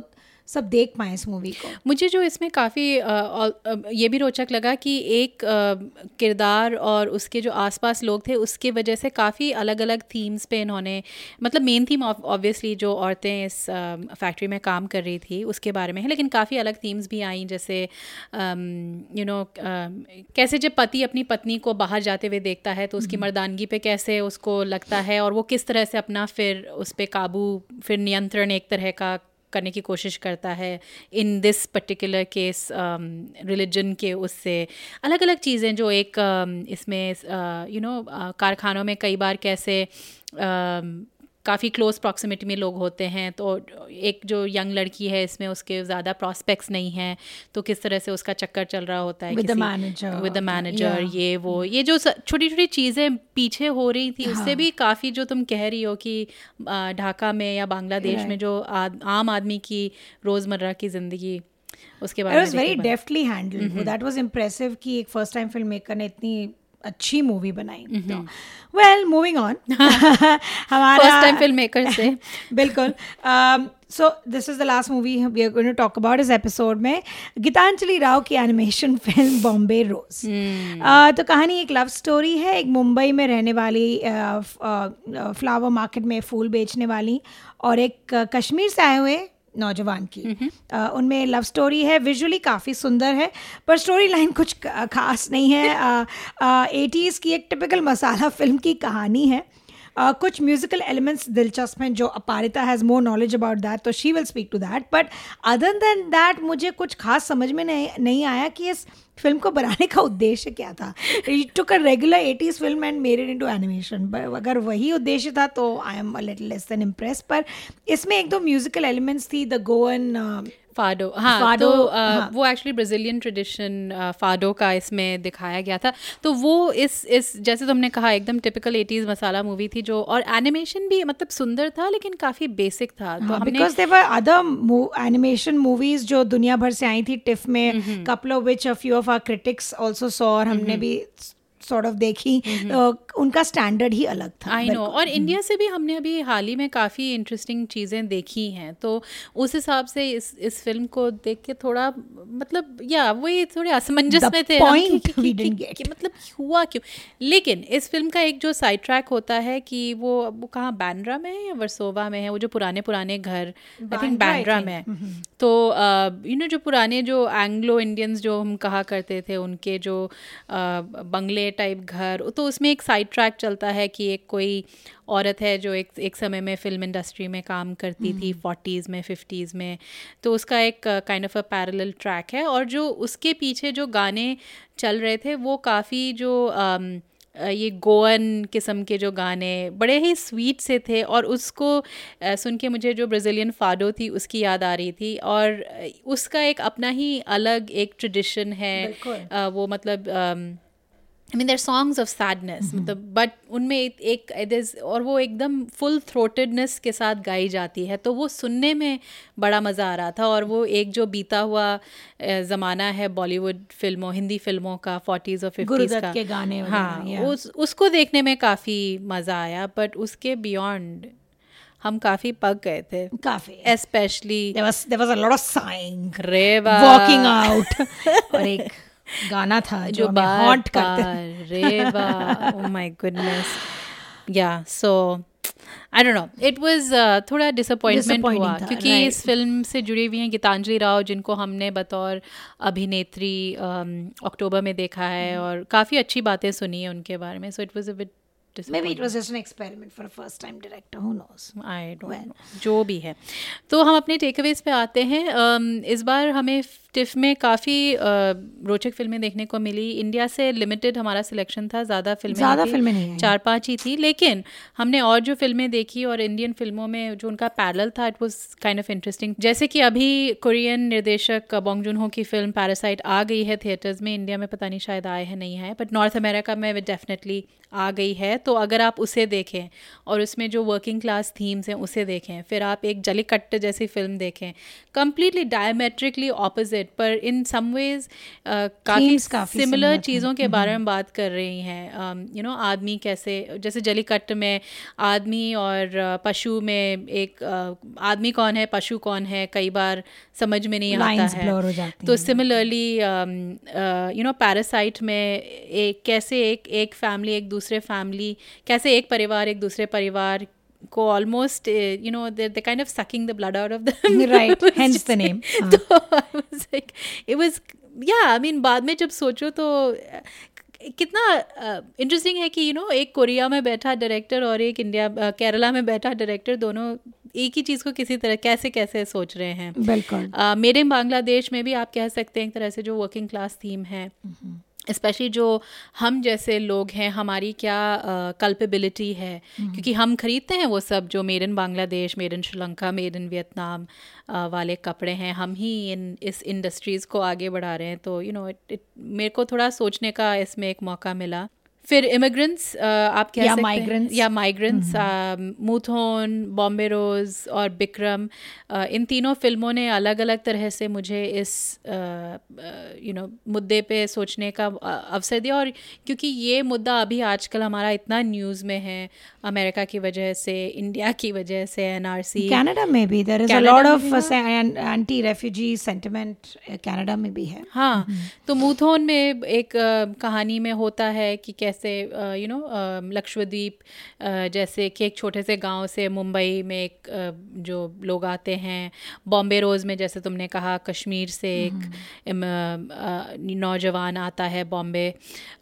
S2: सब देख पाए इस मूवी को?
S1: मुझे जो इसमें काफ़ी ये भी रोचक लगा कि एक किरदार और उसके जो आसपास लोग थे उसके वजह से काफ़ी अलग अलग थीम्स पे इन्होंने मतलब मेन थीम ऑब्वियसली जो औरतें इस फैक्ट्री में काम कर रही थी उसके बारे में है लेकिन काफ़ी अलग थीम्स भी आई जैसे यू नो कैसे जब पति अपनी पत्नी को बाहर जाते हुए देखता है तो उसकी मर्दानगी पे कैसे उसको लगता है और वो किस तरह से अपना फिर उस पर काबू फिर नियंत्रण एक तरह का करने की कोशिश करता है। In this particular case religion के उससे अलग अलग चीज़ें जो एक um, इसमें you uh, know you know, uh, कारखानों में कई बार कैसे um, काफ़ी क्लोज प्रॉक्सिमिटी में लोग होते हैं तो एक जो यंग लड़की है इसमें उसके ज़्यादा प्रॉस्पेक्ट्स नहीं हैं तो किस तरह से उसका चक्कर चल रहा होता है
S2: the manager.
S1: With the
S2: manager
S1: ये वो ये जो छोटी छोटी चीज़ें पीछे हो रही थी उससे भी काफ़ी जो तुम कह रही हो कि ढाका में या बांग्लादेश में जो आद, आम आदमी की रोज़मर्रा की ज़िंदगी उसके बारे में very
S2: deftly handled that was impressive कि एक फ़र्स्ट टाइम फ़िल्म मेकर ने इतनी अच्छी मूवी बनाई। वेल मूविंग ऑन हमारा
S1: फ़र्स्ट टाइम फ़िल्म मेकर से।
S2: बिल्कुल। So this is the last movie we are going to talk about इस एपिसोड में गीतांजलि राव की एनिमेशन फ़िल्म बॉम्बे रोज तो कहानी एक लव स्टोरी है एक मुंबई में रहने वाली फ्लावर मार्केट में फूल बेचने वाली और एक uh, कश्मीर से आए हुए नौजवान की। uh, उनमें लव स्टोरी है विजुअली काफ़ी सुंदर है पर स्टोरी लाइन कुछ खास नहीं है। एटीज़ की एक टिपिकल मसाला फ़िल्म की कहानी है। Uh, कुछ म्यूजिकल एलिमेंट्स दिलचस्प हैं जो Aparita has more knowledge about that तो she will speak to that but other than that मुझे कुछ खास समझ में नहीं नहीं आया कि इस फ़िल्म को बनाने का उद्देश्य क्या था. Took a regular eighties film and made it into animation अगर वही उद्देश्य था तो I am a little less than impress पर इसमें एक दो म्यूजिकल एलिमेंट्स थी द गोवन
S1: फाडो हाँ
S2: फाडो,
S1: तो
S2: हाँ।
S1: वो एक्चुअली ब्राज़ीलियन ट्रेडिशन फाडो का इसमें दिखाया गया था। तो वो इस इस जैसे तुमने कहा एकदम टिपिकल एटीज़ मसाला मूवी थी जो और एनिमेशन भी मतलब सुंदर था लेकिन काफ़ी बेसिक था। तो
S2: because there other animation movies जो दुनिया भर से आई थी टिफ में couple of which a few of our critics also saw और हमने भी सॉर्ट ऑफ़ देखी अ, उनका स्टैंडर्ड ही अलग था
S1: आई नो और इंडिया से भी हमने अभी हाल ही में काफ़ी इंटरेस्टिंग चीज़ें देखी हैं। तो उस हिसाब से इस इस फ़िल्म को देख के थोड़ा मतलब या वही थोड़े असमंजस में थे मतलब हुआ क्यों? लेकिन इस फ़िल्म का एक जो साइड ट्रैक होता है कि वो वो कहाँ बैंड्रा में है या वर्सोवा में है? वो जो पुराने पुराने घर I
S2: think I
S1: Bandra
S2: think.
S1: में है। तो यू नो जो पुराने जो एंग्लो इंडियंस जो हम कहा करते थे उनके जो बंगले टाइप घर तो उसमें एक साइड ट्रैक चलता है कि एक कोई औरत है जो एक एक समय में फ़िल्म इंडस्ट्री में काम करती थी फोर्टीज़ में फिफ्टीज़ में तो उसका एक kind of a parallel track है और जो उसके पीछे जो गाने चल रहे थे वो काफ़ी जो अम, अ, ये गोवन किस्म के जो गाने बड़े ही स्वीट से थे और उसको सुन के मुझे जो ब्राज़ीलियन फाडो थी उसकी याद आ रही थी और उसका एक अपना ही अलग एक ट्रेडिशन है। वो मतलब I mean their songs of sadness मतलब बट उनमें एक, और वो एकदम फुल थ्रोटेडनेस के साथ गाई जाती है। तो वो सुनने में बड़ा मज़ा आ रहा था और वो एक जो बीता हुआ ज़माना है बॉलीवुड फ़िल्मों हिंदी फ़िल्मों का फोर्टीज़ और फिफ्टीज़ का।
S2: के गाने
S1: हाँ उस उसको देखने में काफ़ी मज़ा आया बट उसके बियॉन्ड हम काफ़ी पक गए थे।
S2: काफ़ी।
S1: Specially
S2: there was there was a lot of sighing
S1: Reva
S2: walking out और एक गाना था जो,
S1: जो
S2: करते
S1: रे माय गुडनेस या so I don't know it was थोड़ा
S2: डिसअपॉइंटमेंट
S1: हुआ क्योंकि
S2: right.
S1: इस फ़िल्म से जुड़ी हुई हैं गीतांजलि राव जिनको हमने बतौर अभिनेत्री um, अक्टूबर um, में देखा है
S2: mm.
S1: और काफ़ी अच्छी बातें सुनी है उनके बारे में so it was a bit
S2: Maybe it
S1: जो भी है। तो हम अपने टेकअवेज पे आते हैं। um, इस बार हमें टिफ में काफ़ी रोचक फ़िल्में देखने को मिली। इंडिया से लिमिटेड हमारा सिलेक्शन था ज़्यादा फ़िल्में
S2: ज़्यादा फ़िल्में नहीं।
S1: चार पाँच ही थी लेकिन हमने और जो फ़िल्में देखी और इंडियन फ़िल्मों में जो उनका पैरल था it was kind of interesting जैसे कि अभी कोरियन निर्देशक बॉन्ग जून हो की फ़िल्म पैरासाइट आ गई है थिएटर्स में। इंडिया में पता नहीं शायद आए हैं नहीं है बट नॉर्थ अमेरिका में डेफिनेटली आ गई है। तो अगर आप उसे देखें और उसमें जो वर्किंग क्लास थीम्स हैं उसे देखें फिर आप एक जलीकट्ट जैसी फ़िल्म देखें। कम्प्लीटली डायमेट्रिकली ऑपोजिट पर इन सम वेज काफ़ी सिमिलर चीज़ों के बारे में बात कर रही हैं। यू नो आदमी कैसे जैसे जलीकट्ट में आदमी और पशु में एक अ, आदमी कौन है पशु कौन है कई बार समझ में नहीं आता है। तो सिमिलरली यू नो पैरासाइट में एक कैसे एक एक फैमिली एक दूसरे फैमिली कैसे एक परिवार एक दूसरे परिवार को almost you know they kind of sucking the blood out of the
S2: Right, hence the name. हाँ।
S1: तो इट वाज या आई मीन बाद में जब सोचो तो कितना इंटरेस्टिंग है कि यू नो एक कोरिया में बैठा डायरेक्टर और एक इंडिया अ, केरला में बैठा डायरेक्टर दोनों एक ही चीज़ को किसी तरह कैसे कैसे सोच रहे हैं
S2: बिल्कुल
S1: मेड इन बांग्लादेश में भी आप कह सकते हैं एक तरह से जो वर्किंग क्लास थीम है स्पेशली जो हम जैसे लोग हैं हमारी क्या कल्पेबिलिटी uh, है? mm-hmm. क्योंकि हम खरीदते हैं वो सब जो made in Bangladesh made in Sri Lanka made in Vietnam वाले कपड़े हैं। हम ही इन इस इंडस्ट्रीज़ को आगे बढ़ा रहे हैं। तो यू नो इट मेरे को थोड़ा सोचने का इसमें एक मौका मिला। फिर इमिग्रेंट्स आप कह
S2: या
S1: सकते हैं या माइग्रेंट्स मूथोन बॉम्बे रोज और बिक्रम इन तीनों फ़िल्मों ने अलग अलग तरह से मुझे इस यू नो मुद्दे पे सोचने का अवसर दिया और क्योंकि ये मुद्दा अभी आजकल हमारा इतना न्यूज़ में है अमेरिका की वजह से इंडिया की वजह से एनआरसी
S2: कनाडा में भी
S1: there
S2: is
S1: a
S2: lot
S1: of
S2: anti refugee sentiment Canada में भी है।
S1: हाँ तो मूथोन में एक कहानी में होता है कि कैसे कैसे यू नो लक्षद्वीप जैसे कि एक छोटे से गाँव से मुंबई में एक जो लोग आते हैं बॉम्बे रोज़ में जैसे तुमने कहा कश्मीर से एक नौजवान आता है बॉम्बे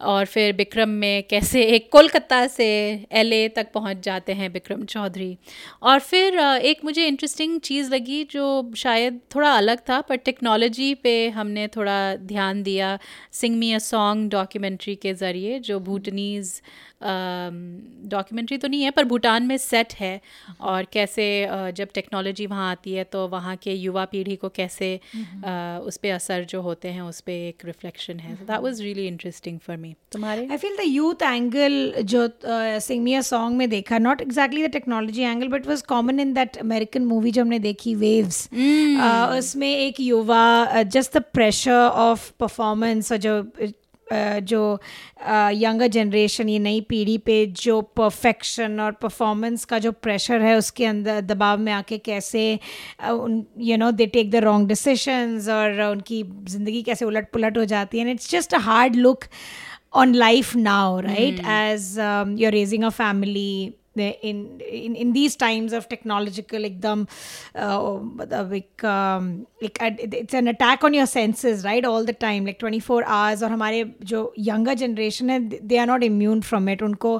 S1: और फिर बिक्रम में कैसे एक कोलकाता से एलए तक पहुँच जाते हैं बिक्रम चौधरी। और फिर एक मुझे इंटरेस्टिंग चीज़ लगी जो शायद थोड़ा अलग था पर टेक्नोलॉजी पे हमने थोड़ा ध्यान दिया sing me a song documentary के ज़रिए जो भूटनीज़ डॉक्यूमेंट्री तो नहीं है पर भूटान में सेट है। और कैसे जब टेक्नोलॉजी वहाँ आती है तो वहाँ के युवा पीढ़ी को कैसे उस पर असर जो होते हैं उस पर एक रिफ्लेक्शन है। That was really interesting for me तुम्हारे?
S2: I feel the youth angle जो सिंग सॉन्ग में देखा not exactly the technology angle but was common in that American movie जो हमने देखी वेव्स उसमें एक युवा just the pressure of performance और जो जो यंगर जनरेशन ये नई पीढ़ी पे जो परफेक्शन और परफॉर्मेंस का जो प्रेशर है उसके अंदर दबाव में आके कैसे उन you know they take the wrong decisions और उनकी ज़िंदगी कैसे उलट पुलट हो जाती है। And it's just a hard look on life now right as you are raising a the- in in in these times of technological ekdam uh, मतलब एक um, एक ad- it's an attack on your senses right all the time like 24 hours और हमारे जो younger generation है they are not immune from it उनको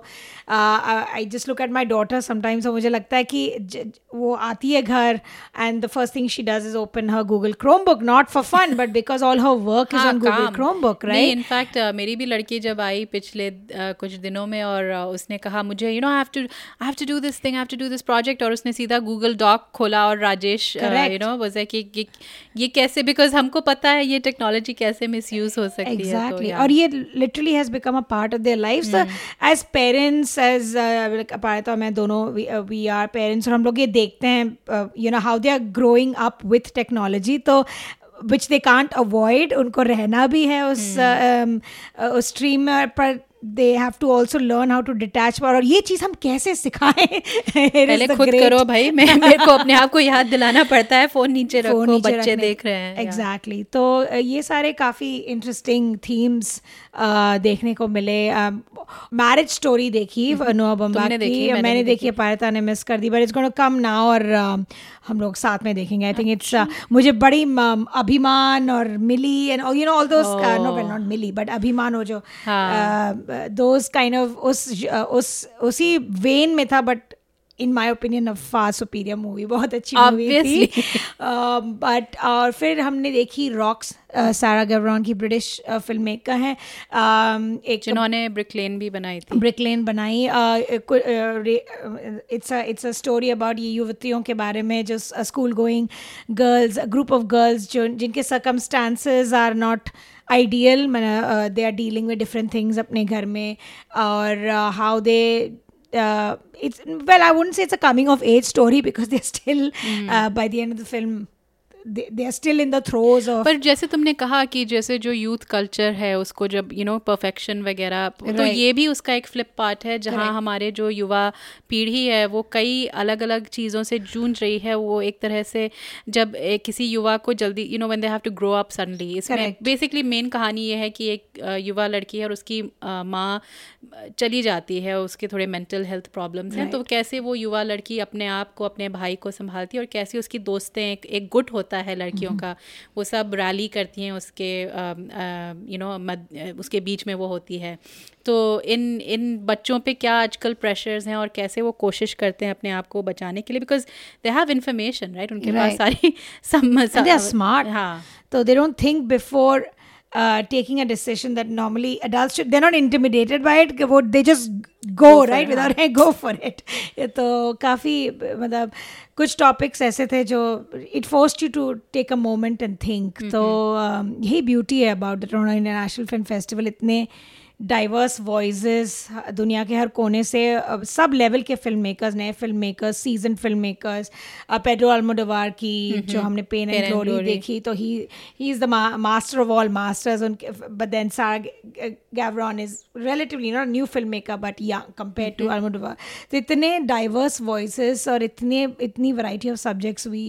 S2: uh, I just look at my daughter sometimes और मुझे लगता है कि ज- वो आती है घर and the first thing she does is open her Google Chromebook not for fun but because all her work is
S1: हाँ,
S2: on Google
S1: काम।
S2: Chromebook
S1: नहीं
S2: right
S1: इनफैक्ट मेरी भी लड़की जब आई पिछले uh, कुछ दिनों में और uh, उसने कहा मुझे you know I have to I have to do this thing I have to do this project और उसने सीधा गूगल डॉक खोला और Rajesh
S2: you
S1: know was like कि ये कैसे? बिकॉज़ हमको पता है ये टेक्नोलॉजी कैसे मिसयूज हो सकती तो
S2: exactly.
S1: है
S2: एग्जैक्टली तो, और ये literally has become a part of their life as parents as like मैं दोनों वी आर पेरेंट्स और हम लोग ये देखते हैं you know how they are growing up with technology तो विच दे कांट अवॉइड उनको रहना भी है उस hmm. Um, uh, उस स्ट्रीम पर पर have to also learn how to detach power और ये चीज़ हम कैसे सिखाएँ?
S1: पहले खुद
S2: great-
S1: करो भाई मैं मेरे को अपने आप को याद दिलाना पड़ता है फ़ोन नीचे
S2: फ़ोन
S1: रखो
S2: नीचे
S1: बच्चे देख रहे हैं
S2: एग्जैक्टली exactly. तो ये सारे काफ़ी इंटरेस्टिंग थीम्स देखने को मिले। मैरिज स्टोरी देखी नोआ बम्बा
S1: तुमने
S2: की
S1: देखी, मैंने
S2: मैंने देखी पारिता ने मिस कर दी बट इट्स गोना कम ना और हम लोग साथ में देखेंगे। आई थिंक इट्स मुझे बड़ी अभिमान और Mili and you know all those no well not Mili but Abhiman हो। जो दोस काइंड ऑफ़ उस uh, उस उसी वेन में था but in my opinion of far superior movie बहुत अच्छी मूवी थी।
S1: Obviously.
S2: बट और फिर हमने देखी रॉक्स सारा गवरॉन की ब्रिटिश फ़िल्म मेकर हैं। Um, एक
S1: जिन्होंने ब्रिकलेन भी बनाई थी।
S2: ब्रिकलेन बनाई। It's it's a story about ये युवतियों के बारे में जो school going girls group of girls जो जिनके सर्कमस्टांसेस आर नॉट आइडियल मैं they are dealing with different things अपने घर में। और how they uh, it's well i wouldn't say it's a coming of age story because they're still uh, by the end of the film they, they are still in the throes of
S1: पर जैसे तुमने कहा कि जैसे जो youth culture है उसको जब यू नो परफेक्शन वगैरह तो. ये भी उसका एक फ्लिप पार्ट है जहाँ. हमारे जो युवा पीढ़ी है वो कई अलग अलग चीज़ों से जूझ रही है वो एक तरह से जब किसी युवा को जल्दी you know when they have to grow up suddenly इसमें. बेसिकली मेन कहानी ये है कि एक युवा लड़की है और उसकी माँ चली जाती है उसके थोड़े मेंटल हेल्थ प्रॉब्लम्स हैं तो. कैसे वो युवा लड़की अपने आप को अपने भाई को संभालती है और कैसे उसकी दोस्तें एक, एक गुट होता है लड़कियों का वो सब रैली करती हैं उसके यू नो मद उसके बीच में वो होती है। तो इन इन बच्चों पे क्या आजकल प्रेशर्स हैं और कैसे वो कोशिश करते हैं अपने आप को बचाने के लिए? Because they have information right उनके पास सारी सम
S2: and they're smart.
S1: हाँ।
S2: तो they don't think before uh, taking a decision that normally adults should they're not intimidated by it वो- they just go,
S1: for
S2: right
S1: it,
S2: without hey, go for it ये तो काफ़ी मतलब कुछ topics ऐसे थे जो it forced you to take a moment and think तो um, यही ब्यूटी है about the Toronto International Film Festival इतने डाइवर्स वॉइसेस दुनिया के हर कोने से सब लेवल के फ़िल्म मेकर्स नए film makers seasoned film makers Pedro Almodovar की जो हमने पेन एंड ग्लोरी देखी तो he he is the master of all masters उनके but then Sarah Gavron is relatively not new film maker but young compared to Almodovar तो इतने diverse voice और इतने इतनी variety of subjects we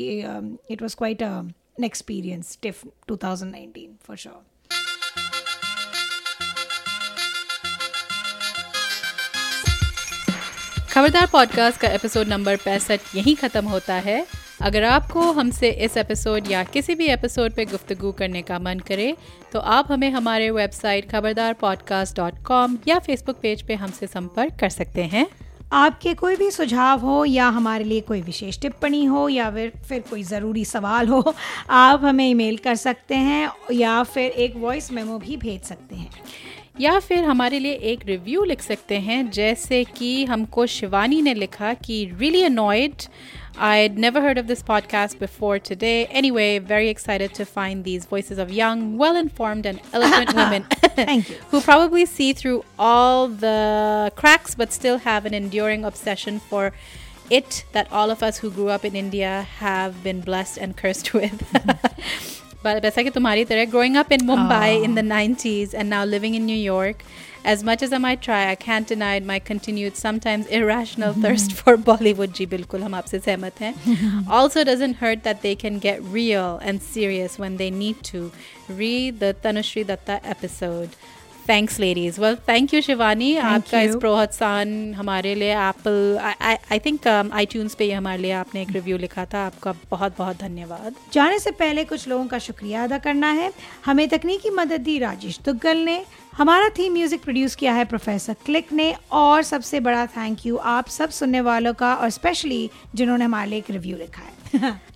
S2: it was quite an experience TIFF 2019 for sure
S1: Khabardar podcast का episode number पैंसठ यहीं ख़त्म होता है। अगर आपको हमसे इस एपिसोड या किसी भी एपिसोड पे गुफ्तगू करने का मन करे तो आप हमें हमारे website Khabardar podcast dot com या फेसबुक पेज पे हमसे संपर्क कर सकते हैं।
S2: आपके कोई भी सुझाव हो या हमारे लिए कोई विशेष टिप्पणी हो या फिर फिर कोई ज़रूरी सवाल हो, आप हमें ईमेल कर सकते हैं या फिर एक वॉइस मेमो भी भेज सकते हैं।
S1: या फिर हमारे लिए एक रिव्यू लिख सकते हैं जैसे कि हमको शिवानी ने लिखा कि really annoyed I'd never heard of this podcast before today. Anyway, very excited to find these voices of young, well informed, and eloquent women
S2: Thank you.
S1: who probably see through all the cracks but still have an enduring obsession for it that all of us who grew up in India have been blessed and cursed with. but वैसा कि तुम्हारी तरह growing up in Mumbai in the 90s and now living in New York, as much as I might try, I can't deny my continued sometimes irrational thirst for Bollywood. जी बिल्कुल हम आपसे सहमत हैं. also doesn't hurt that they can get real and serious when they need to. Read the Tanushri Datta episode. Thanks, ladies. Well, thank you, Shivani. आपका इस प्रोत्साहन हमारे लिए Apple I think iTunes पे हमारे लिए आपने एक रिव्यू लिखा था। आपका बहुत बहुत धन्यवाद।
S2: जाने से पहले कुछ लोगों का शुक्रिया अदा करना है। हमें तकनीकी मदद दी राजेश दुग्गल ने। हमारा थीम म्यूज़िक प्रोड्यूस किया है प्रोफेसर क्लिक ने। और सबसे बड़ा थैंक यू आप सब सुनने वालों का और स्पेशली जिन्होंने हमारे लिए एक रिव्यू लिखा है।